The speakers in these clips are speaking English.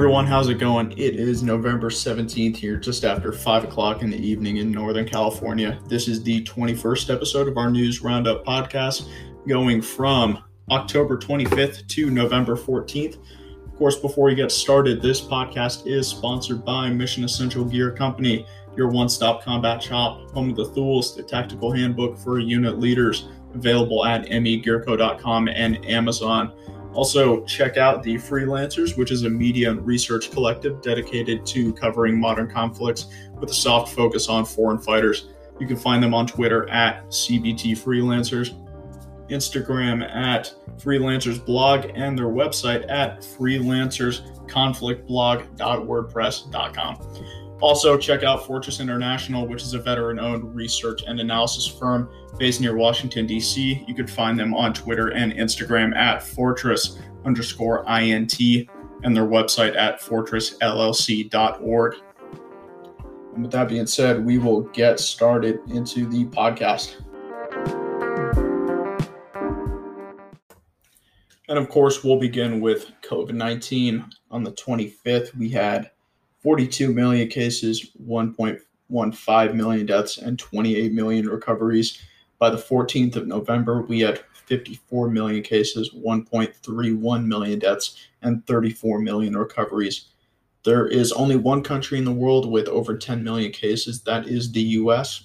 everyone, how's it going? It is November 17th here, just after 5 o'clock in the evening in Northern California. This is the 21st episode of our News Roundup podcast, going from October 25th to November 14th. Of course, before we get started, this podcast is sponsored by Mission Essential Gear Company, your one stop combat shop, home of the Thules, the tactical handbook for unit leaders, available at megearco.com and Amazon. Also, check out the Freelancers, which is a media and research collective dedicated to covering modern conflicts with a soft focus on foreign fighters. You can find them on Twitter at CBT Freelancers, Instagram at Freelancers Blog, and their website at freelancersconflictblog.wordpress.com. Also, check out Fortress International, which is a veteran owned research and analysis firm based near Washington, D.C. You can find them on Twitter and Instagram at fortress underscore INT and their website at fortressllc.org. And with that being said, we will get started into the podcast. And of course, we'll begin with COVID 19. On the 25th, we had 42 million cases, 1.15 million deaths, and 28 million recoveries. By the 14th of November, we had 54 million cases, 1.31 million deaths, and 34 million recoveries. There is only one country in the world with over 10 million cases, that is the US.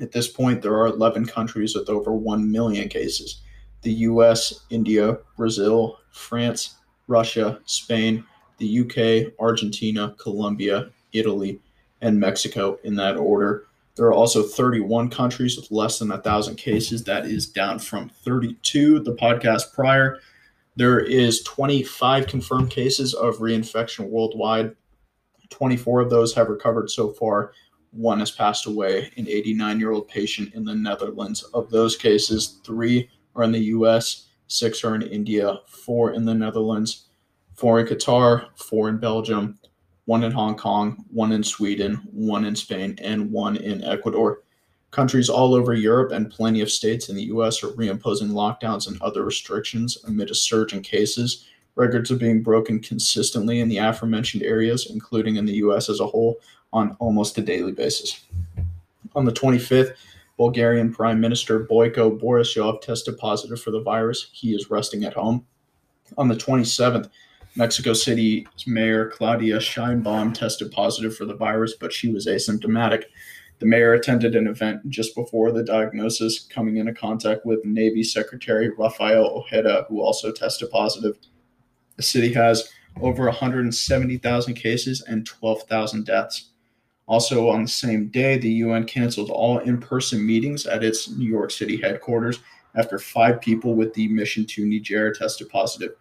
At this point, there are 11 countries with over 1 million cases the US, India, Brazil, France, Russia, Spain, the UK, Argentina, Colombia, Italy, and Mexico in that order. There are also 31 countries with less than 1,000 cases. That is down from 32 the podcast prior. There is 25 confirmed cases of reinfection worldwide. 24 of those have recovered so far. One has passed away, an 89 year old patient in the Netherlands. Of those cases, three are in the US, six are in India, four in the Netherlands, four in Qatar, four in Belgium, one in Hong Kong, one in Sweden, one in Spain, and one in Ecuador. Countries all over Europe and plenty of states in the US are reimposing lockdowns and other restrictions amid a surge in cases. Records are being broken consistently in the aforementioned areas, including in the US as a whole, on almost a daily basis. On the 25th, Bulgarian Prime Minister Boyko Borisov tested positive for the virus. He is resting at home. On the 27th, Mexico City's mayor Claudia Sheinbaum tested positive for the virus, but she was asymptomatic. The mayor attended an event just before the diagnosis, coming into contact with Navy Secretary Rafael Ojeda, who also tested positive. The city has over 170,000 cases and 12,000 deaths. Also, on the same day, the UN canceled all in person meetings at its New York City headquarters after five people with the mission to Niger tested positive.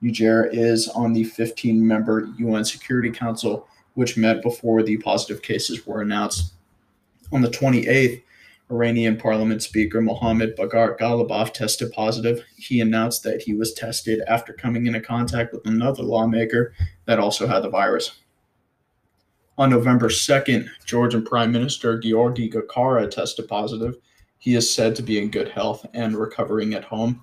Niger is on the 15 member UN Security Council, which met before the positive cases were announced. On the 28th, Iranian Parliament Speaker Mohammad Bagher Ghalibaf tested positive. He announced that he was tested after coming into contact with another lawmaker that also had the virus. On November 2nd, Georgian Prime Minister Giorgi Gakharia tested positive. He is said to be in good health and recovering at home.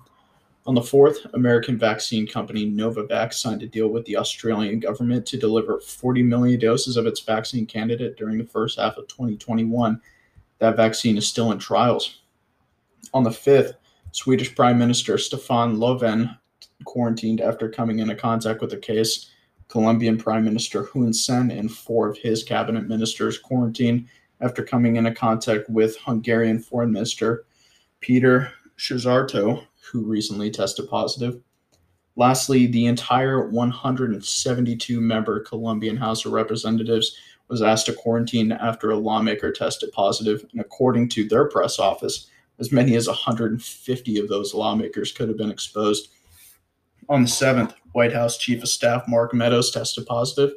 On the 4th, American vaccine company Novavax signed a deal with the Australian government to deliver 40 million doses of its vaccine candidate during the first half of 2021. That vaccine is still in trials. On the 5th, Swedish Prime Minister Stefan Löfven quarantined after coming into contact with a case. Colombian Prime Minister Hun Sen and four of his cabinet ministers quarantined after coming into contact with Hungarian Foreign Minister Peter Szijjártó who recently tested positive. Lastly, the entire 172 member Colombian House of Representatives was asked to quarantine after a lawmaker tested positive, and according to their press office, as many as 150 of those lawmakers could have been exposed. On the 7th, White House Chief of Staff Mark Meadows tested positive.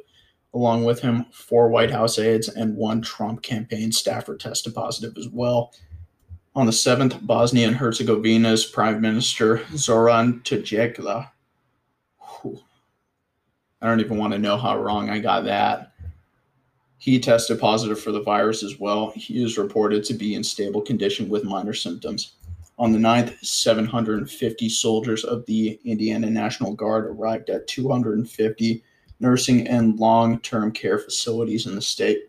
Along with him, four White House aides and one Trump campaign staffer tested positive as well. On the 7th, Bosnia and Herzegovina's Prime Minister Zoran Tjegla. I don't even want to know how wrong I got that. He tested positive for the virus as well. He is reported to be in stable condition with minor symptoms. On the 9th, 750 soldiers of the Indiana National Guard arrived at 250 nursing, and long term care facilities in the state.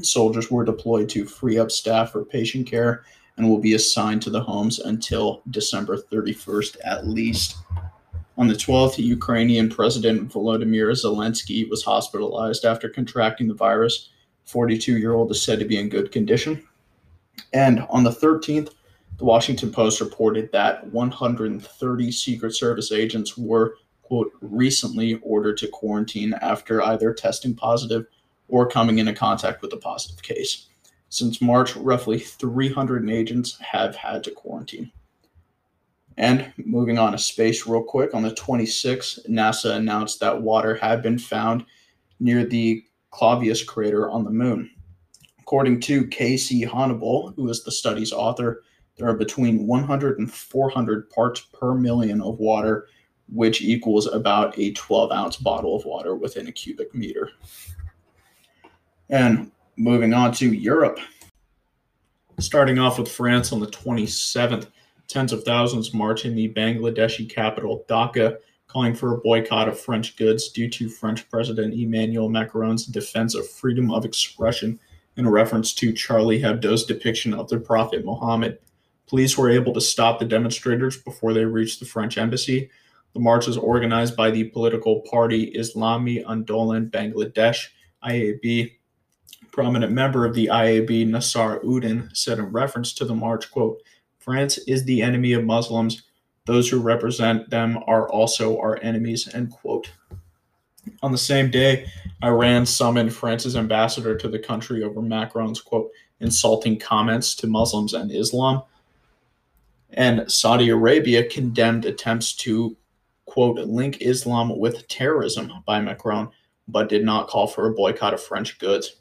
Soldiers were deployed to free up staff for patient care and will be assigned to the homes until December 31st at least. On the 12th, Ukrainian President Volodymyr Zelensky was hospitalized after contracting the virus. 42 year old is said to be in good condition. And on the 13th, the Washington Post reported that 130 Secret Service agents were, quote, recently ordered to quarantine after either testing positive or coming into contact with a positive case. Since March, roughly 300 agents have had to quarantine. And moving on to space, real quick, on the 26th, NASA announced that water had been found near the Clavius crater on the moon. According to Casey Honniball, who is the study's author, there are between 100 and 400 parts per million of water, which equals about a 12 ounce bottle of water within a cubic meter. And moving on to Europe. Starting off with France on the 27th, tens of thousands march in the Bangladeshi capital, Dhaka, calling for a boycott of French goods due to French President Emmanuel Macron's defense of freedom of expression in reference to Charlie Hebdo's depiction of the Prophet Muhammad. Police were able to stop the demonstrators before they reached the French embassy. The march was organized by the political party Islami Andolan Bangladesh, IAB, prominent member of the IAB, Nassar Udin, said in reference to the march, quote, France is the enemy of Muslims. Those who represent them are also our enemies, end quote. On the same day, Iran summoned France's ambassador to the country over Macron's, quote, insulting comments to Muslims and Islam. And Saudi Arabia condemned attempts to, quote, link Islam with terrorism by Macron, but did not call for a boycott of French goods.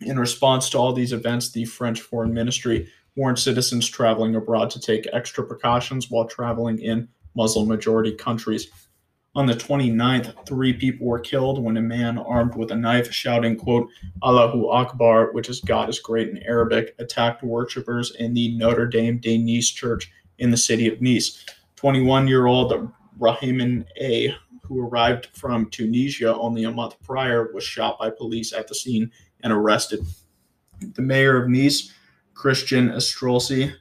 In response to all these events, the French Foreign Ministry warned citizens traveling abroad to take extra precautions while traveling in Muslim majority countries. On the 29th, three people were killed when a man armed with a knife shouting, quote, Allahu Akbar, which is God is great in Arabic, attacked worshippers in the Notre Dame de Nice church in the city of Nice. 21 year old Rahiman A., who arrived from Tunisia only a month prior, was shot by police at the scene and arrested. The mayor of Nice, Christian Estrosi,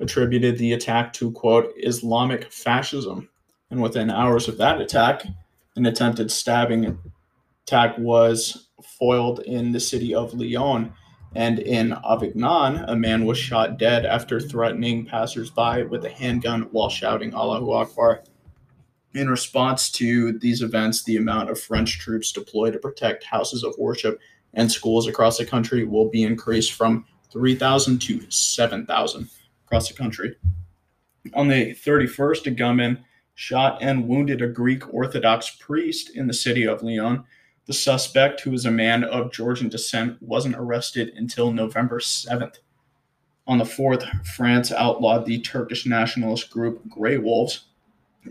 attributed the attack to, quote, Islamic fascism. And within hours of that attack, an attempted stabbing attack was foiled in the city of Lyon. And in Avignon, a man was shot dead after threatening passersby with a handgun while shouting Allahu Akbar. In response to these events, the amount of French troops deployed to protect houses of worship and schools across the country will be increased from 3,000 to 7,000 across the country. On the 31st, a gunman shot and wounded a Greek Orthodox priest in the city of Lyon. The suspect, who is a man of Georgian descent, wasn't arrested until November 7th. On the 4th, France outlawed the Turkish nationalist group Grey Wolves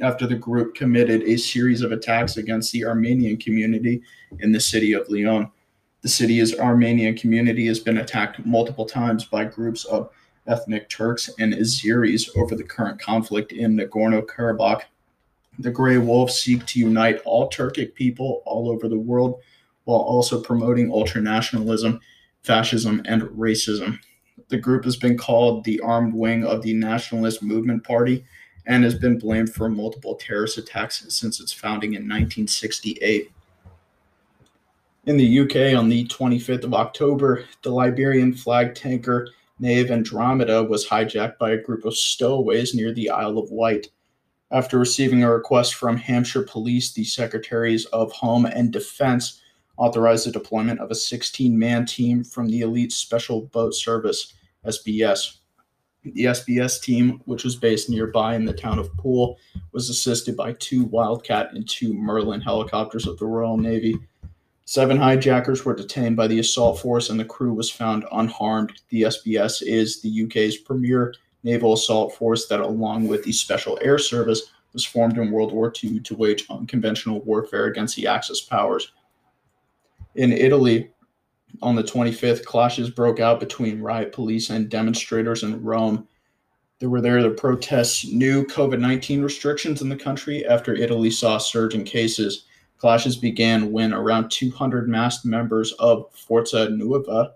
after the group committed a series of attacks against the Armenian community in the city of Lyon. The city's Armenian community has been attacked multiple times by groups of ethnic Turks and Azeris over the current conflict in Nagorno Karabakh. The Grey Wolves seek to unite all Turkic people all over the world while also promoting ultranationalism, fascism, and racism. The group has been called the armed wing of the Nationalist Movement Party and has been blamed for multiple terrorist attacks since its founding in 1968. In the UK, on the 25th of October, the Liberian flag tanker Nave Andromeda was hijacked by a group of stowaways near the Isle of Wight. After receiving a request from Hampshire Police, the Secretaries of Home and Defense authorized the deployment of a 16 man team from the Elite Special Boat Service, SBS. The SBS team, which was based nearby in the town of Poole, was assisted by two Wildcat and two Merlin helicopters of the Royal Navy Seven hijackers were detained by the assault force and the crew was found unharmed. The SBS is the UK's premier naval assault force that, along with the Special Air Service, was formed in World War II to wage unconventional warfare against the Axis powers. In Italy, on the 25th, clashes broke out between riot police and demonstrators in Rome. They were there to protest new COVID 19 restrictions in the country after Italy saw a surge in cases. Clashes began when around 200 masked members of Forza Nuova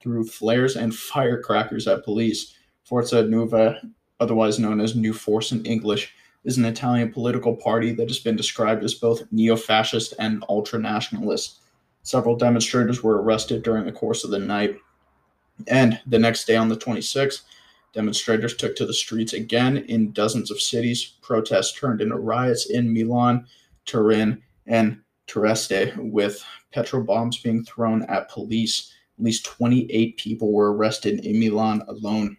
threw flares and firecrackers at police. Forza Nuova, otherwise known as New Force in English, is an Italian political party that has been described as both neo fascist and ultra nationalist. Several demonstrators were arrested during the course of the night. And the next day, on the 26th, demonstrators took to the streets again in dozens of cities. Protests turned into riots in Milan, Turin, and Trieste, with petrol bombs being thrown at police. At least 28 people were arrested in Milan alone.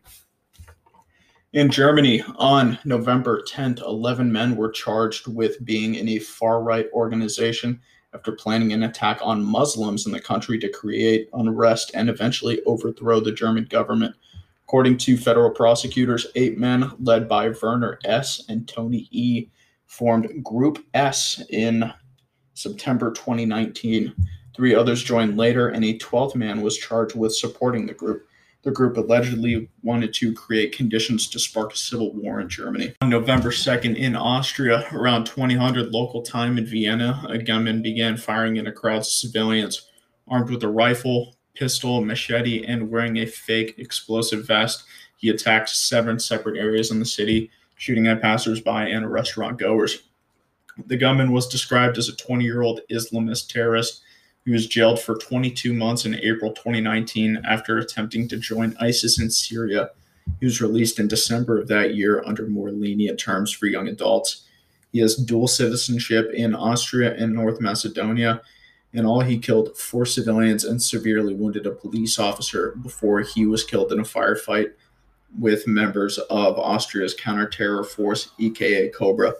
In Germany, on November 10th, 11 men were charged with being in a far right organization after planning an attack on Muslims in the country to create unrest and eventually overthrow the German government. According to federal prosecutors, eight men, led by Werner S. and Tony E., formed Group S in September 2019. Three others joined later, and a 12th man was charged with supporting the group. The group allegedly wanted to create conditions to spark a civil war in Germany. On November 2nd, in Austria, around 2000 local time in Vienna, a gunman began firing at a crowd of civilians. Armed with a rifle, pistol, machete, and wearing a fake explosive vest, he attacked seven separate areas in the city, shooting at passersby and restaurant goers. The gunman was described as a 20 year old Islamist terrorist he was jailed for 22 months in April 2019 after attempting to join ISIS in Syria. He was released in December of that year under more lenient terms for young adults. He has dual citizenship in Austria and North Macedonia. In all, he killed four civilians and severely wounded a police officer before he was killed in a firefight with members of Austria's counter-terror force, EKO Cobra.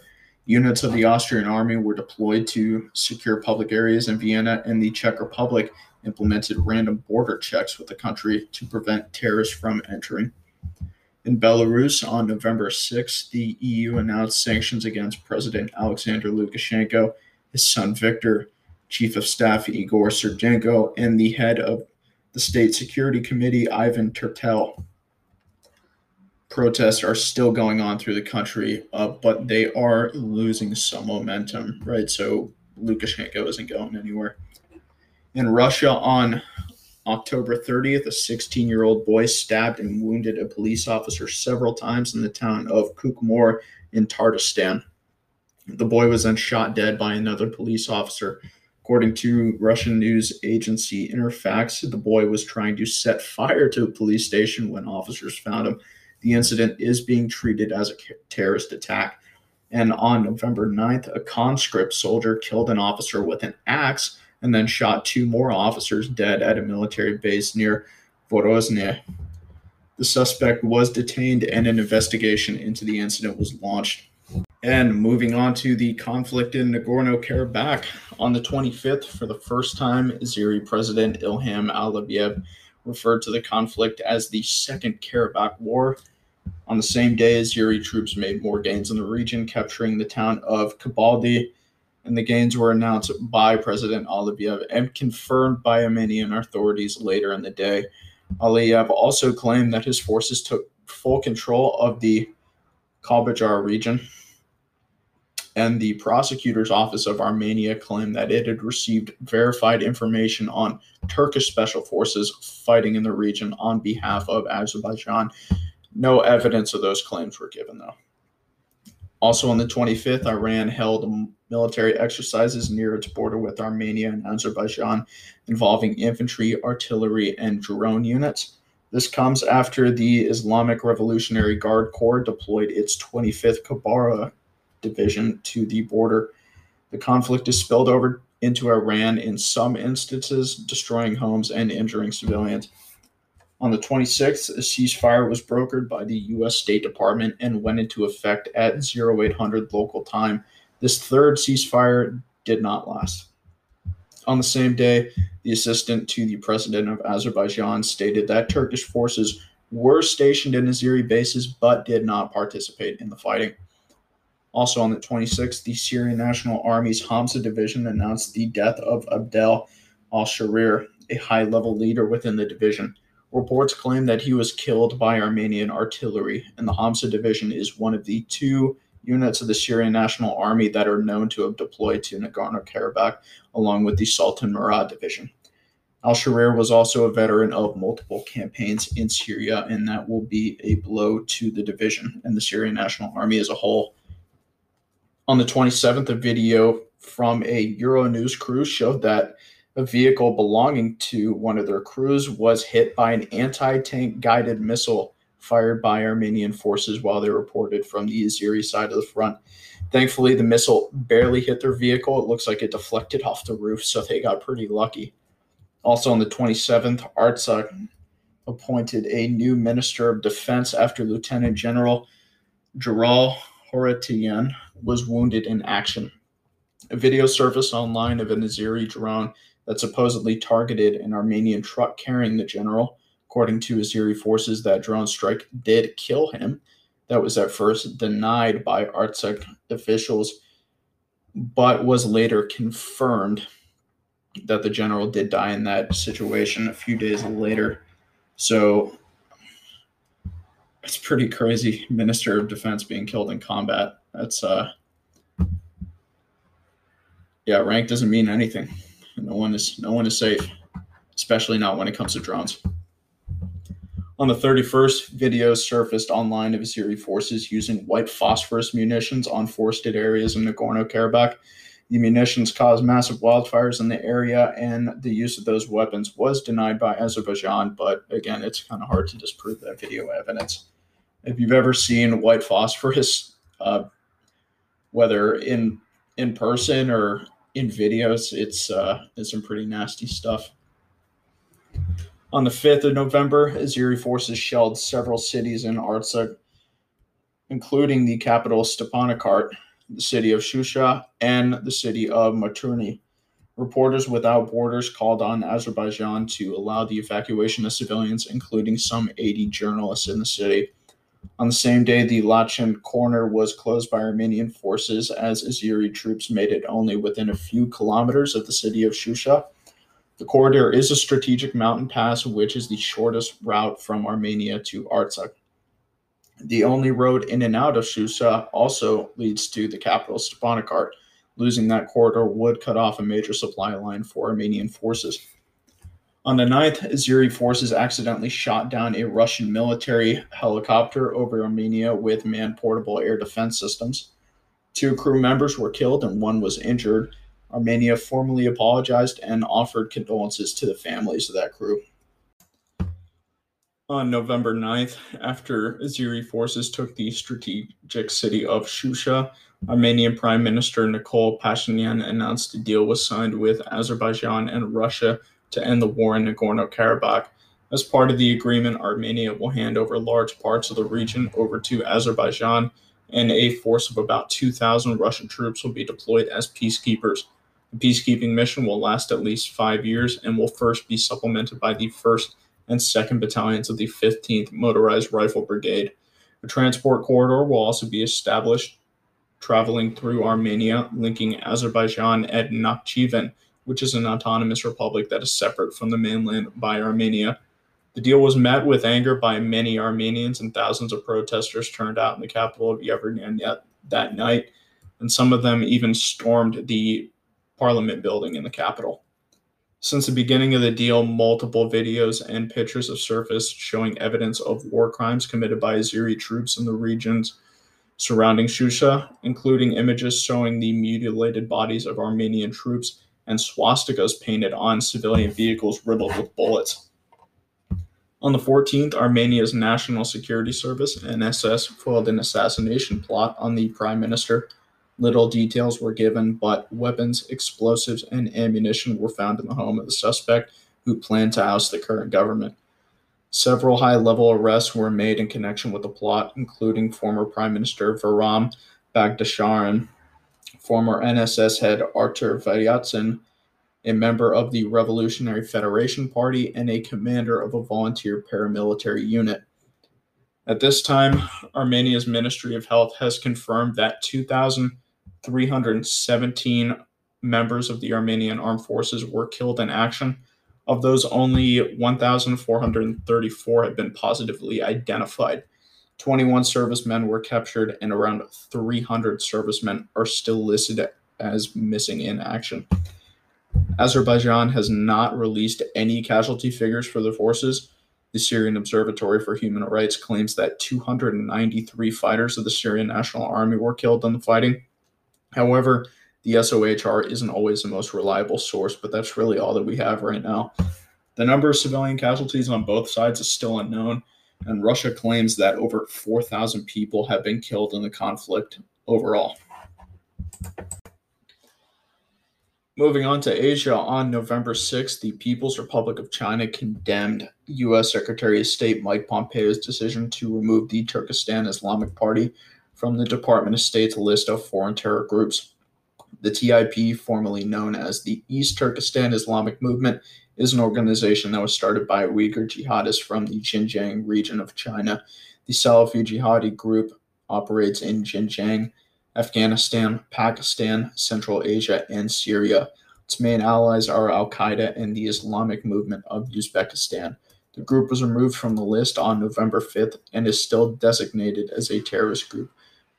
Units of the Austrian army were deployed to secure public areas in Vienna, and the Czech Republic implemented random border checks with the country to prevent terrorists from entering. In Belarus, on November 6, the EU announced sanctions against President Alexander Lukashenko, his son Viktor, Chief of Staff Igor Sergeenko, and the head of the State Security Committee, Ivan Tertel protests are still going on through the country, uh, but they are losing some momentum, right? So Lukashenko isn't going anywhere. In Russia, on October 30th, a 16 year old boy stabbed and wounded a police officer several times in the town of Kukmor in Tatarstan. The boy was then shot dead by another police officer. According to Russian news agency Interfax, the boy was trying to set fire to a police station when officers found him the incident is being treated as a terrorist attack. And on November 9th, a conscript soldier killed an officer with an axe and then shot two more officers dead at a military base near Vorozhne. The suspect was detained and an investigation into the incident was launched. And moving on to the conflict in Nagorno Karabakh, on the 25th, for the first time, Azeri President Ilham Aliyev referred to the conflict as the Second Karabakh War on the same day, Azeri troops made more gains in the region, capturing the town of Kabaldi, and the gains were announced by President Aliyev and confirmed by Armenian authorities later in the day. Aliyev also claimed that his forces took full control of the Kalbajar region, and the prosecutor's office of Armenia claimed that it had received verified information on Turkish special forces fighting in the region on behalf of Azerbaijan no evidence of those claims were given, though. Also on the 25th, Iran held military exercises near its border with Armenia and Azerbaijan involving infantry, artillery, and drone units. This comes after the Islamic Revolutionary Guard Corps deployed its 25th Karbala division to the border. The conflict is spilled over into Iran in some instances, destroying homes and injuring civilians. On the 26th, a ceasefire was brokered by the U.S. State Department and went into effect at 0800 local time. This third ceasefire did not last. On the same day, the assistant to the president of Azerbaijan stated that Turkish forces were stationed in Azeri bases but did not participate in the fighting. Also on the 26th, the Syrian National Army's Hamza division announced the death of Abdel al Sharir, a high level leader within the division. Reports claim that he was killed by Armenian artillery, and the Hamza division is one of the two units of the Syrian National Army that are known to have deployed to Nagorno Karabakh, along with the Sultan Murad Division. Al Sharir was also a veteran of multiple campaigns in Syria, and that will be a blow to the division and the Syrian National Army as a whole. On the 27th, a video from a Euronews crew showed that a vehicle belonging to one of their crews was hit by an anti tank guided missile fired by Armenian forces while they reported from the Azeri side of the front. Thankfully, the missile barely hit their vehicle. It looks like it deflected off the roof, so they got pretty lucky. Also, on the 27th, Artsakh appointed a new Minister of Defense after Lieutenant General Jaral Horatian was wounded in action. A video surfaced online of an Azeri drone that supposedly targeted an Armenian truck carrying the general. According to Azeri forces, that drone strike did kill him. That was at first denied by Artsakh officials, but was later confirmed that the general did die in that situation a few days later. So it's pretty crazy. Minister of Defense being killed in combat. That's uh yeah, rank doesn't mean anything. No one is no one is safe, especially not when it comes to drones. On the 31st, videos surfaced online of Azeri forces using white phosphorus munitions on forested areas in Nagorno Karabakh. The munitions caused massive wildfires in the area, and the use of those weapons was denied by Azerbaijan. But again, it's kind of hard to disprove that video evidence. If you've ever seen white phosphorus, uh, whether in in person or in videos, it's uh, it's some pretty nasty stuff. On the 5th of November, Azeri forces shelled several cities in Artsakh, including the capital Stepanakert, the city of Shusha, and the city of Maturni. Reporters Without Borders called on Azerbaijan to allow the evacuation of civilians, including some 80 journalists in the city. On the same day, the Lachin corner was closed by Armenian forces as Azeri troops made it only within a few kilometers of the city of Shusha. The corridor is a strategic mountain pass, which is the shortest route from Armenia to Artsakh. The only road in and out of Shusha also leads to the capital, Stepanakert. Losing that corridor would cut off a major supply line for Armenian forces. On the 9th, Azeri forces accidentally shot down a Russian military helicopter over Armenia with man portable air defense systems. Two crew members were killed and one was injured. Armenia formally apologized and offered condolences to the families of that crew. On November 9th, after Azeri forces took the strategic city of Shusha, Armenian Prime Minister Nikol Pashinyan announced a deal was signed with Azerbaijan and Russia to end the war in Nagorno Karabakh. As part of the agreement, Armenia will hand over large parts of the region over to Azerbaijan, and a force of about 2,000 Russian troops will be deployed as peacekeepers. The peacekeeping mission will last at least five years and will first be supplemented by the 1st and 2nd Battalions of the 15th Motorized Rifle Brigade. A transport corridor will also be established traveling through Armenia, linking Azerbaijan and Nakhchivan which is an autonomous republic that is separate from the mainland by Armenia. The deal was met with anger by many Armenians, and thousands of protesters turned out in the capital of Yerevan that night, and some of them even stormed the parliament building in the capital. Since the beginning of the deal, multiple videos and pictures have surfaced showing evidence of war crimes committed by Azeri troops in the regions surrounding Shusha, including images showing the mutilated bodies of Armenian troops and swastikas painted on civilian vehicles riddled with bullets. On the 14th, Armenia's National Security Service, NSS, foiled an assassination plot on the prime minister. Little details were given, but weapons, explosives, and ammunition were found in the home of the suspect who planned to oust the current government. Several high level arrests were made in connection with the plot, including former Prime Minister Bayram Bagdasaryan, former NSS head Artur Varyatsin, a member of the Revolutionary Federation Party, and a commander of a volunteer paramilitary unit. At this time, Armenia's Ministry of Health has confirmed that 2,317 members of the Armenian armed forces were killed in action. Of those, only 1,434 have been positively identified. 21 servicemen were captured, and around 300 servicemen are still listed as missing in action. Azerbaijan has not released any casualty figures for the forces. The Syrian Observatory for Human Rights claims that 293 fighters of the Syrian National Army were killed in the fighting. However, the SOHR isn't always the most reliable source, but that's really all that we have right now. The number of civilian casualties on both sides is still unknown, and Russia claims that over 4,000 people have been killed in the conflict overall. Moving on to Asia, on November 6th, the People's Republic of China condemned U.S. Secretary of State Mike Pompeo's decision to remove the Turkestan Islamic Party from the Department of State's list of foreign terror groups. The TIP, formerly known as the East Turkestan Islamic Movement, is an organization that was started by Uyghur jihadists from the Xinjiang region of China. The Salafi jihadi group operates in Xinjiang Afghanistan, Pakistan, Central Asia, and Syria. Its main allies are Al Qaeda and the Islamic Movement of Uzbekistan. The group was removed from the list on November 5th and is still designated as a terrorist group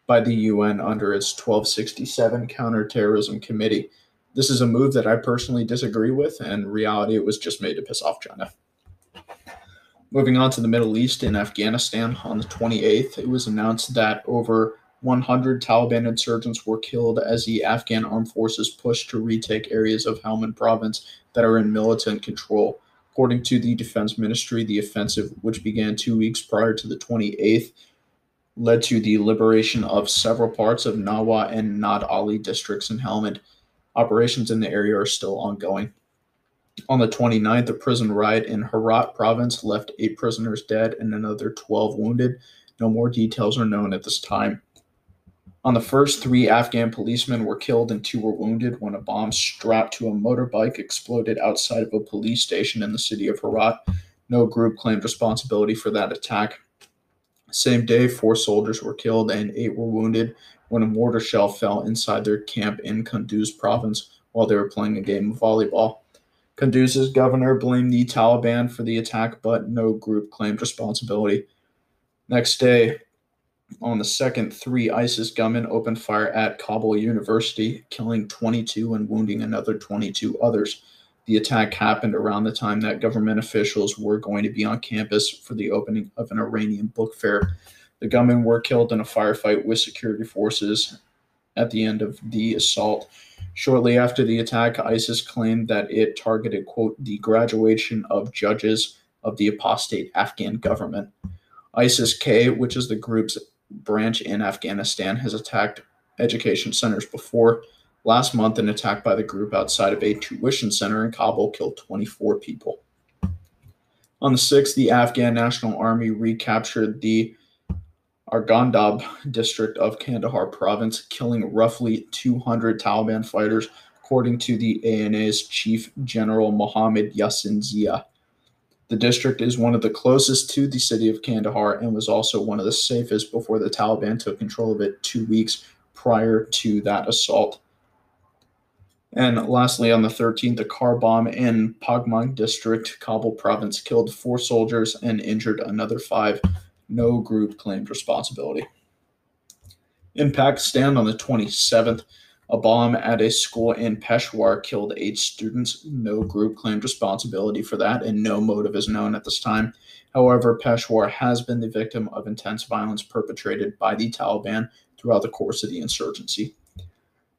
by the UN under its 1267 Counterterrorism Committee. This is a move that I personally disagree with, and in reality, it was just made to piss off China. Moving on to the Middle East in Afghanistan, on the 28th, it was announced that over 100 Taliban insurgents were killed as the Afghan armed forces pushed to retake areas of Helmand province that are in militant control. According to the Defense Ministry, the offensive, which began two weeks prior to the 28th, led to the liberation of several parts of Nawa and Nad Ali districts in Helmand. Operations in the area are still ongoing. On the 29th, a prison riot in Herat province left eight prisoners dead and another 12 wounded. No more details are known at this time. On the first, three Afghan policemen were killed and two were wounded when a bomb strapped to a motorbike exploded outside of a police station in the city of Herat. No group claimed responsibility for that attack. Same day, four soldiers were killed and eight were wounded when a mortar shell fell inside their camp in Kunduz province while they were playing a game of volleyball. Kunduz's governor blamed the Taliban for the attack, but no group claimed responsibility. Next day, on the second, three ISIS gunmen opened fire at Kabul University, killing 22 and wounding another 22 others. The attack happened around the time that government officials were going to be on campus for the opening of an Iranian book fair. The gunmen were killed in a firefight with security forces at the end of the assault. Shortly after the attack, ISIS claimed that it targeted, quote, the graduation of judges of the apostate Afghan government. ISIS K, which is the group's branch in Afghanistan has attacked education centers before. Last month, an attack by the group outside of a tuition center in Kabul killed 24 people. On the 6th, the Afghan National Army recaptured the Arghandab district of Kandahar province, killing roughly 200 Taliban fighters, according to the ANA's Chief General Mohammad Yassin Zia. The district is one of the closest to the city of Kandahar and was also one of the safest before the Taliban took control of it two weeks prior to that assault. And lastly, on the 13th, a car bomb in Paghman district, Kabul province, killed four soldiers and injured another five. No group claimed responsibility. In Pakistan on the 27th, a bomb at a school in Peshawar killed eight students. No group claimed responsibility for that, and no motive is known at this time. However, Peshawar has been the victim of intense violence perpetrated by the Taliban throughout the course of the insurgency.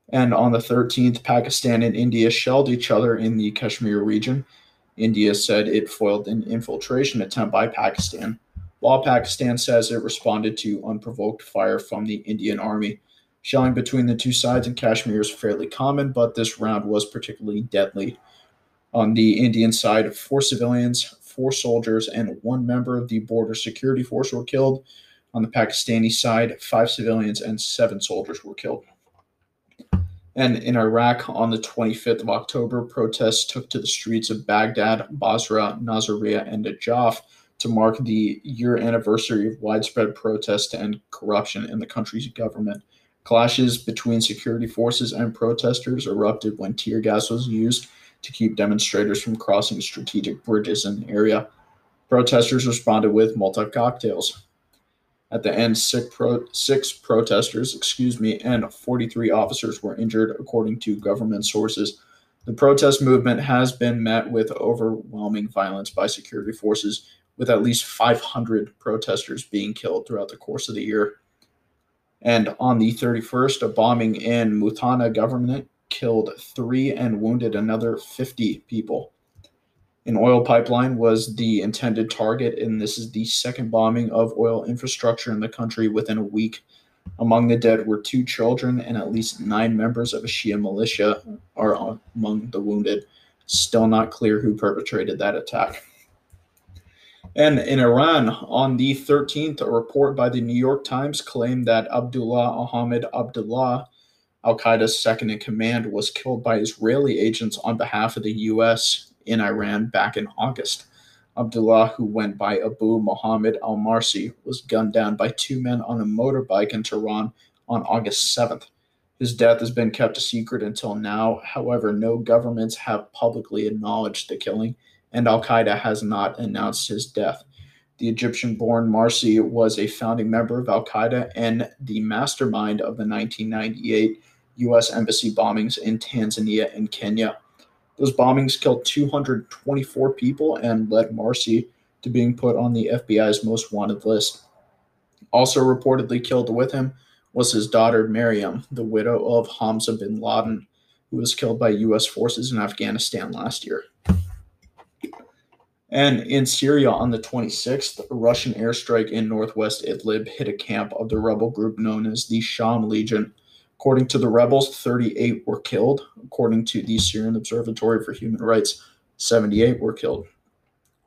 And on the 13th, Pakistan and India shelled each other in the Kashmir region. India said it foiled an infiltration attempt by Pakistan, while Pakistan says it responded to unprovoked fire from the Indian army. Shelling between the two sides in Kashmir is fairly common, but this round was particularly deadly. On the Indian side, four civilians, four soldiers, and one member of the border security force were killed. On the Pakistani side, five civilians and seven soldiers were killed. And in Iraq, on the 25th of October, protests took to the streets of Baghdad, Basra, Nasiriyah, and Najaf to mark the year anniversary of widespread protests to end corruption in the country's government. Clashes between security forces and protesters erupted when tear gas was used to keep demonstrators from crossing strategic bridges in the area. Protesters responded with Molotov cocktails. At the end, six, pro- six protesters, excuse me, and 43 officers were injured, according to government sources. The protest movement has been met with overwhelming violence by security forces, with at least 500 protesters being killed throughout the course of the year. And on the 31st, a bombing in Muthanna government killed three and wounded another 50 people. An oil pipeline was the intended target, and this is the second bombing of oil infrastructure in the country within a week. Among the dead were two children, and at least nine members of a Shia militia are among the wounded. Still not clear who perpetrated that attack. And in Iran, on the 13th, a report by the New York Times claimed that Abdullah Ahmed Abdullah, Al Qaeda's second in command, was killed by Israeli agents on behalf of the U.S. in Iran back in August. Abdullah, who went by Abu Muhammad al Marsi, was gunned down by two men on a motorbike in Tehran on August 7th. His death has been kept a secret until now. However, no governments have publicly acknowledged the killing, and Al Qaeda has not announced his death. The Egyptian born Marsi was a founding member of Al Qaeda and the mastermind of the 1998 U.S. Embassy bombings in Tanzania and Kenya. Those bombings killed 224 people and led Marsi to being put on the FBI's most wanted list. Also reportedly killed with him was his daughter Maryam, the widow of Hamza bin Laden, who was killed by U.S. forces in Afghanistan last year. And in Syria on the 26th, a Russian airstrike in northwest Idlib hit a camp of the rebel group known as the Sham Legion. According to the rebels, 38 were killed. According to the Syrian Observatory for Human Rights, 78 were killed.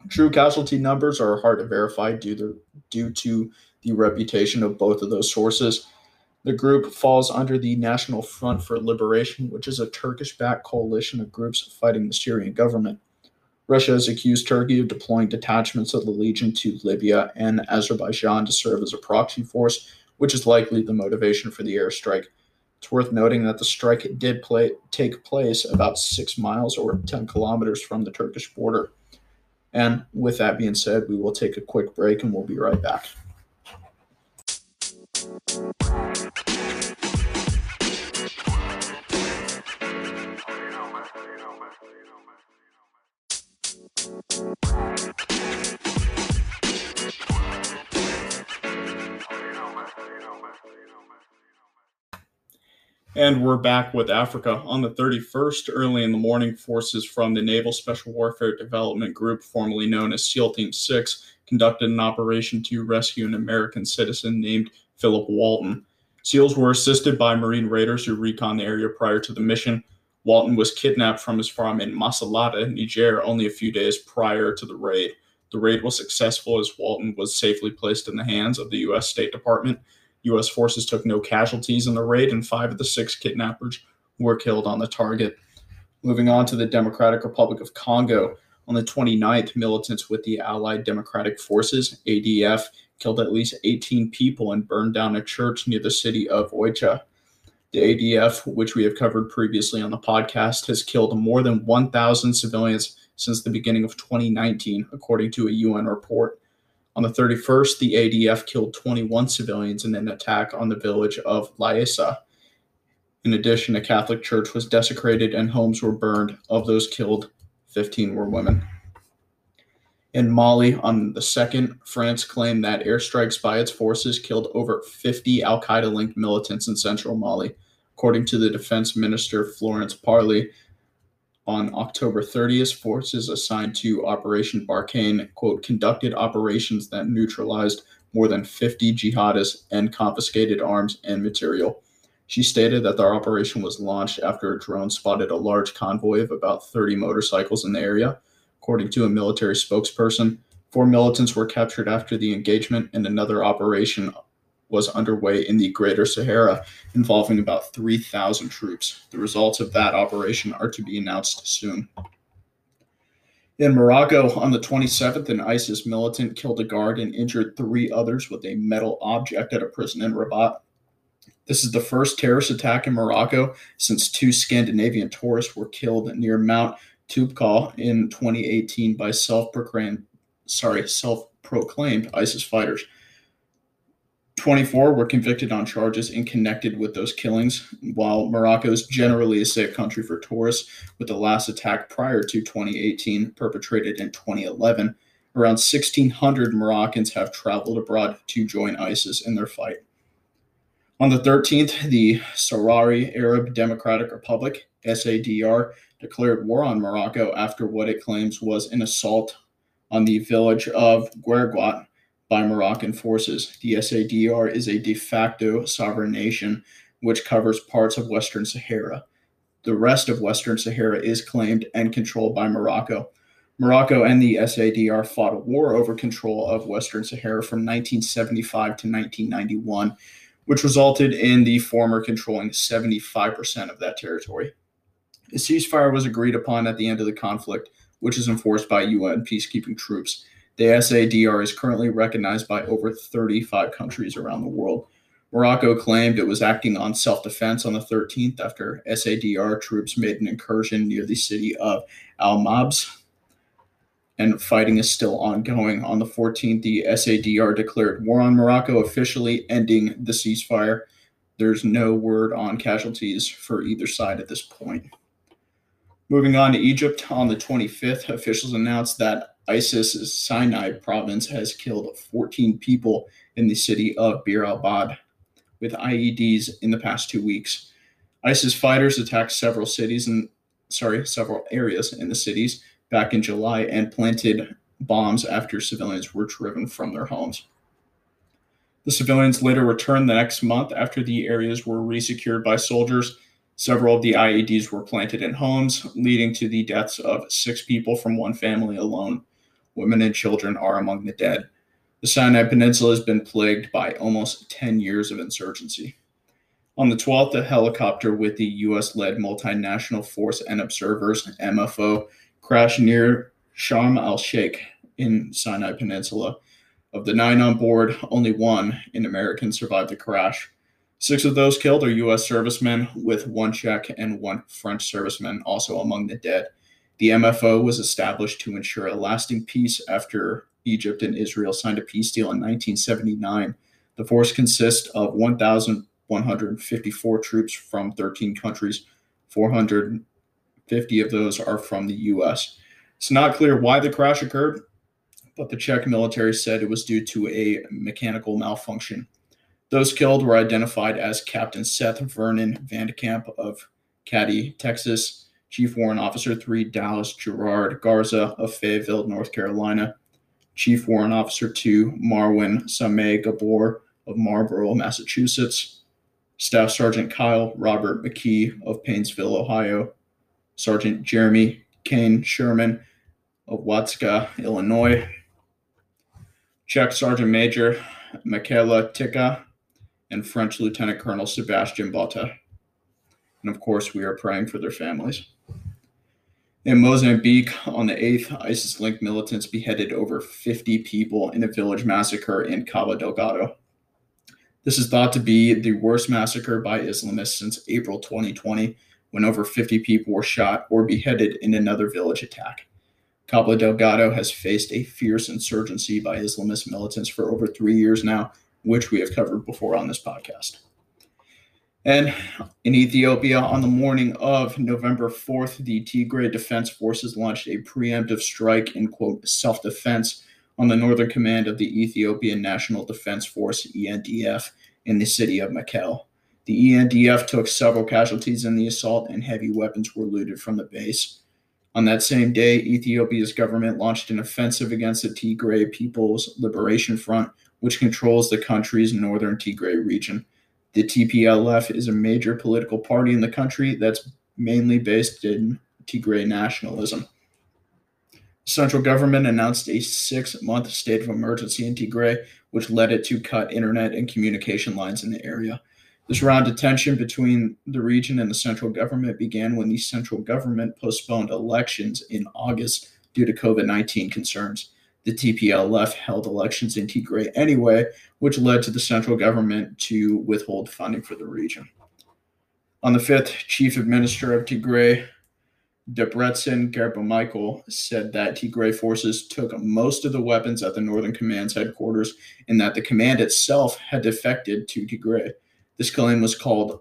True casualty numbers are hard to verify due to, due to the reputation of both of those sources. The group falls under the National Front for Liberation, which is a Turkish backed coalition of groups fighting the Syrian government. Russia has accused Turkey of deploying detachments of the Legion to Libya and Azerbaijan to serve as a proxy force, which is likely the motivation for the airstrike. It's worth noting that the strike did play, take place about six miles or 10 kilometers from the Turkish border. And with that being said, we will take a quick break and we'll be right back. And we're back with Africa. On the 31st, early in the morning, forces from the Naval Special Warfare Development Group, formerly known as SEAL Team 6, conducted an operation to rescue an American citizen named Philip Walton. SEALs were assisted by Marine raiders who recon the area prior to the mission. Walton was kidnapped from his farm in Masalata, Niger, only a few days prior to the raid. The raid was successful as Walton was safely placed in the hands of the U.S. State Department U.S. forces took no casualties in the raid, and five of the six kidnappers were killed on the target. Moving on to the Democratic Republic of Congo. On the 29th, militants with the Allied Democratic Forces, ADF, killed at least 18 people and burned down a church near the city of Oicha. The ADF, which we have covered previously on the podcast, has killed more than 1,000 civilians since the beginning of 2019, according to a UN report. On the 31st, the ADF killed 21 civilians in an attack on the village of Laesa. In addition, a Catholic church was desecrated and homes were burned. Of those killed, 15 were women. In Mali, on the 2nd, France claimed that airstrikes by its forces killed over 50 Al Qaeda linked militants in central Mali. According to the defense minister Florence Parly, on October 30th, forces assigned to Operation Barkhane, quote, conducted operations that neutralized more than 50 jihadists and confiscated arms and material. She stated that their operation was launched after a drone spotted a large convoy of about 30 motorcycles in the area. According to a military spokesperson, four militants were captured after the engagement, and another operation was underway in the Greater Sahara, involving about 3,000 troops. The results of that operation are to be announced soon. In Morocco, on the 27th, an ISIS militant killed a guard and injured three others with a metal object at a prison in Rabat. This is the first terrorist attack in Morocco since two Scandinavian tourists were killed near Mount Toubkal in 2018 by self-proclaimed, sorry, self-proclaimed ISIS fighters. 24 were convicted on charges and connected with those killings, while Morocco is generally a safe country for tourists, with the last attack prior to 2018 perpetrated in 2011. Around 1,600 Moroccans have traveled abroad to join ISIS in their fight. On the 13th, the Sahrawi Arab Democratic Republic, SADR, declared war on Morocco after what it claims was an assault on the village of Guerguat by Moroccan forces. The SADR is a de facto sovereign nation which covers parts of Western Sahara. The rest of Western Sahara is claimed and controlled by Morocco. Morocco and the SADR fought a war over control of Western Sahara from 1975 to 1991, which resulted in the former controlling 75% of that territory. A ceasefire was agreed upon at the end of the conflict, which is enforced by UN peacekeeping troops. The SADR is currently recognized by over 35 countries around the world. Morocco claimed it was acting on self defense on the 13th after SADR troops made an incursion near the city of Al Mahbes. And fighting is still ongoing. On the 14th, the SADR declared war on Morocco, officially ending the ceasefire. There's no word on casualties for either side at this point. Moving on to Egypt, on the 25th, officials announced that ISIS's Sinai province has killed 14 people in the city of Bir al Abd with IEDs in the past two weeks. ISIS fighters attacked several cities and sorry, several areas in the cities back in July and planted bombs after civilians were driven from their homes. The civilians later returned the next month after the areas were resecured by soldiers Several of the IEDs were planted in homes, leading to the deaths of six people from one family alone. Women and children are among the dead. The Sinai Peninsula has been plagued by almost 10 years of insurgency. On the 12th, a helicopter with the U.S. led multinational force and observers, MFO, crashed near Sharm el Sheikh in Sinai Peninsula. Of the nine on board, only one, an American, survived the crash. Six of those killed are U.S. servicemen, with one Czech and one French serviceman also among the dead. The MFO was established to ensure a lasting peace after Egypt and Israel signed a peace deal in 1979. The force consists of 1,154 troops from 13 countries. 450 of those are from the U.S. It's not clear why the crash occurred, but the Czech military said it was due to a mechanical malfunction. Those killed were identified as Captain Seth Vernon Vandekamp of Katy, Texas, Chief Warrant Officer 3 Dallas Gerard Garza of Fayetteville, North Carolina, Chief Warrant Officer 2 Marwan Sameh Gabour of Marlborough, Massachusetts, Staff Sergeant Kyle Robert McKee of Painesville, Ohio, Sergeant Jeremy Kane Sherman of Watseka, Illinois, Czech Sergeant Major Michaela Tika and French Lieutenant Colonel Sebastian Botta. And of course, we are praying for their families. In Mozambique, on the 8th, ISIS linked militants beheaded over 50 people in a village massacre in Cabo Delgado. This is thought to be the worst massacre by Islamists since April 2020, when over 50 people were shot or beheaded in another village attack. Cabo Delgado has faced a fierce insurgency by Islamist militants for over three years now, which we have covered before on this podcast. And in Ethiopia, on the morning of November 4th, the Tigray Defense Forces launched a preemptive strike in quote self defense on the northern command of the Ethiopian National Defense Force, ENDF, in the city of Mekelle. The ENDF took several casualties in the assault, and heavy weapons were looted from the base. On that same day, Ethiopia's government launched an offensive against the Tigray People's Liberation Front, which controls the country's northern Tigray region. The TPLF is a major political party in the country that's mainly based in Tigray nationalism. The central government announced a six month state of emergency in Tigray, which led it to cut internet and communication lines in the area. This round of tension between the region and the central government began when the central government postponed elections in August due to COVID 19 concerns the TPLF held elections in Tigray anyway, which led to the central government to withhold funding for the region. On the 5th, Chief Administrator of Tigray, Debretsion Gebremichael said that Tigray forces took most of the weapons at the Northern Command's headquarters and that the command itself had defected to Tigray. This claim was called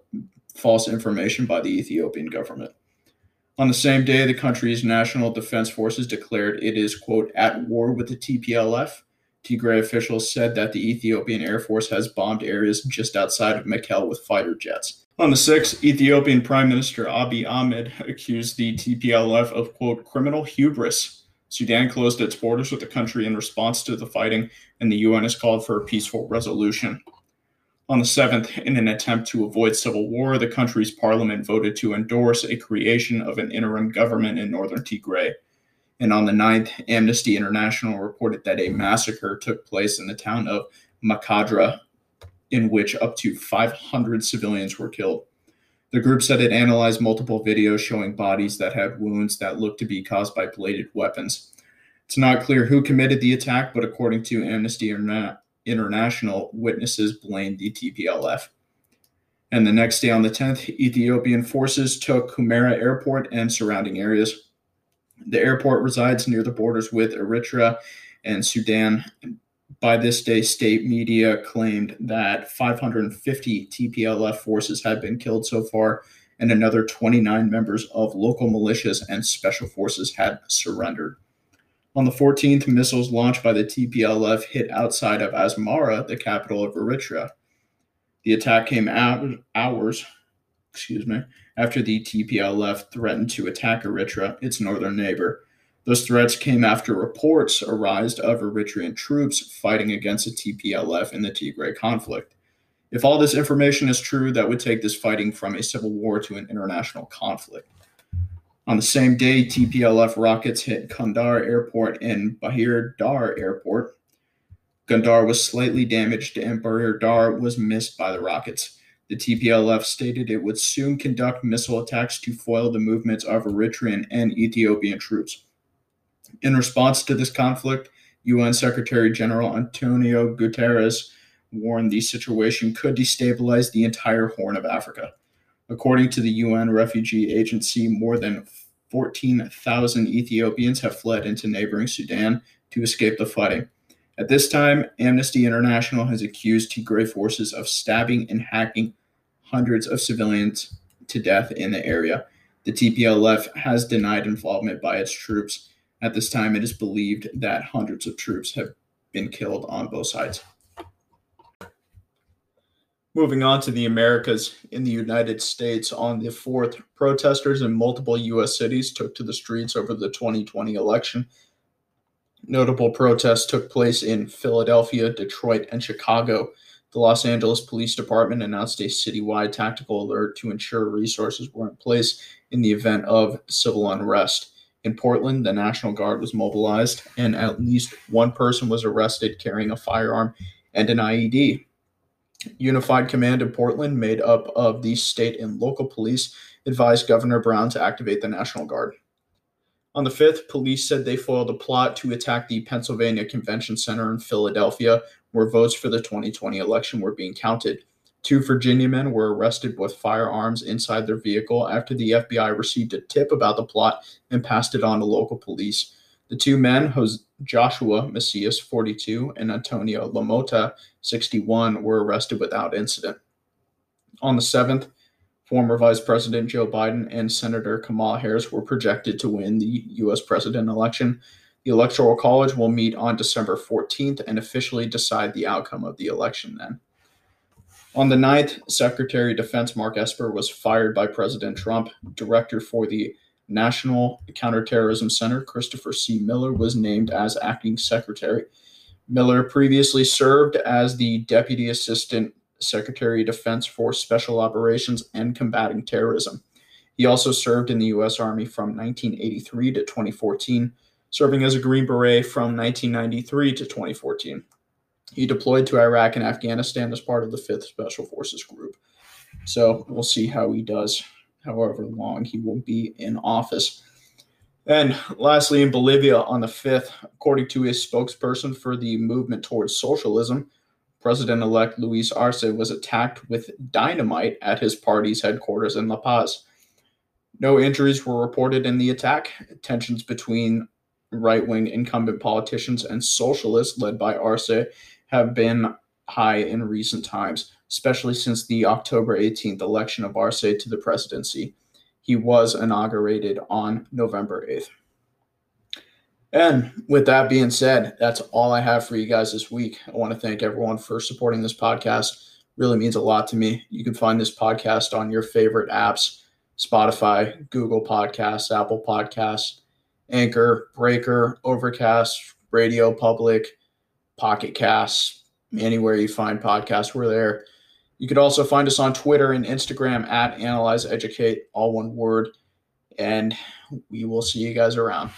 false information by the Ethiopian government. On the same day, the country's national defense forces declared it is, quote, at war with the TPLF. Tigray officials said that the Ethiopian Air Force has bombed areas just outside of Mekelle with fighter jets. On the 6th, Ethiopian Prime Minister Abiy Ahmed accused the TPLF of, quote, criminal hubris. Sudan closed its borders with the country in response to the fighting, and the UN has called for a peaceful resolution. On the 7th, in an attempt to avoid civil war, the country's parliament voted to endorse a creation of an interim government in northern Tigray. And on the 9th, Amnesty International reported that a massacre took place in the town of Mai Kadra, in which up to 500 civilians were killed. The group said it analyzed multiple videos showing bodies that had wounds that looked to be caused by bladed weapons. It's not clear who committed the attack, but according to Amnesty International, witnesses blamed the TPLF. And the next day on the 10th, Ethiopian forces took Humera Airport and surrounding areas. The airport resides near the borders with Eritrea and Sudan by this day, state media claimed that 550 TPLF forces had been killed so far, and another 29 members of local militias and special forces had surrendered. On the 14th, missiles launched by the TPLF hit outside of Asmara, the capital of Eritrea. The attack came out hours, excuse me, after the TPLF threatened to attack Eritrea, its northern neighbor. Those threats came after reports arose of Eritrean troops fighting against the TPLF in the Tigray conflict. If all this information is true, that would take this fighting from a civil war to an international conflict. On the same day, TPLF rockets hit Gondar Airport and Bahir Dar Airport. Gondar was slightly damaged and Bahir Dar was missed by the rockets. The TPLF stated it would soon conduct missile attacks to foil the movements of Eritrean and Ethiopian troops. In response to this conflict, UN Secretary General Antonio Guterres warned the situation could destabilize the entire Horn of Africa. According to the UN Refugee Agency, more than 14,000 Ethiopians have fled into neighboring Sudan to escape the fighting. At this time, Amnesty International has accused Tigray forces of stabbing and hacking hundreds of civilians to death in the area. The TPLF has denied involvement by its troops at this time, it is believed that hundreds of troops have been killed on both sides. Moving on to the Americas, in the United States on the 4th, protesters in multiple U.S. cities took to the streets over the 2020 election. Notable protests took place in Philadelphia, Detroit, and Chicago. The Los Angeles Police Department announced a citywide tactical alert to ensure resources were in place in the event of civil unrest. In Portland, the National Guard was mobilized, and at least one person was arrested carrying a firearm and an IED. Unified Command in Portland, made up of the state and local police, advised Governor Brown to activate the National Guard. On the 5th, police said they foiled a plot to attack the Pennsylvania Convention Center in Philadelphia, where votes for the 2020 election were being counted. Two Virginia men were arrested with firearms inside their vehicle after the FBI received a tip about the plot and passed it on to local police. The two men, Joshua Macias, 42, and Antonio LaMotta, 61, were arrested without incident. On the 7th, former Vice President Joe Biden and Senator Kamala Harris were projected to win the U.S. president election. The Electoral College will meet on December 14th and officially decide the outcome of the election then. On the 9th, Secretary of Defense Mark Esper was fired by President Trump. Director for the National Counterterrorism Center, Christopher C. Miller, was named as acting secretary. Miller previously served as the Deputy Assistant Secretary of Defense for Special Operations and Combating Terrorism. He also served in the U.S. Army from 1983 to 2014, serving as a Green Beret from 1993 to 2014. He deployed to Iraq and Afghanistan as part of the 5th Special Forces Group. So we'll see how he does, however long he will be in office. And lastly, in Bolivia on the 5th, according to a spokesperson for the movement towards socialism, President elect Luis Arce was attacked with dynamite at his party's headquarters in La Paz. No injuries were reported in the attack. Tensions between right wing incumbent politicians and socialists led by Arce have been high in recent times, especially since the October 18th election of Arce to the presidency. He was inaugurated on November 8th. And with that being said, that's all I have for you guys this week. I want to thank everyone for supporting this podcast. Really means a lot to me. You can find this podcast on your favorite apps Spotify, Google Podcasts, Apple Podcasts, Anchor, Breaker, Overcast, Radio Public, Pocket Casts, anywhere you find podcasts, we're there. You could also find us on Twitter and Instagram at Analyze Educate, all one word. And we will see you guys around.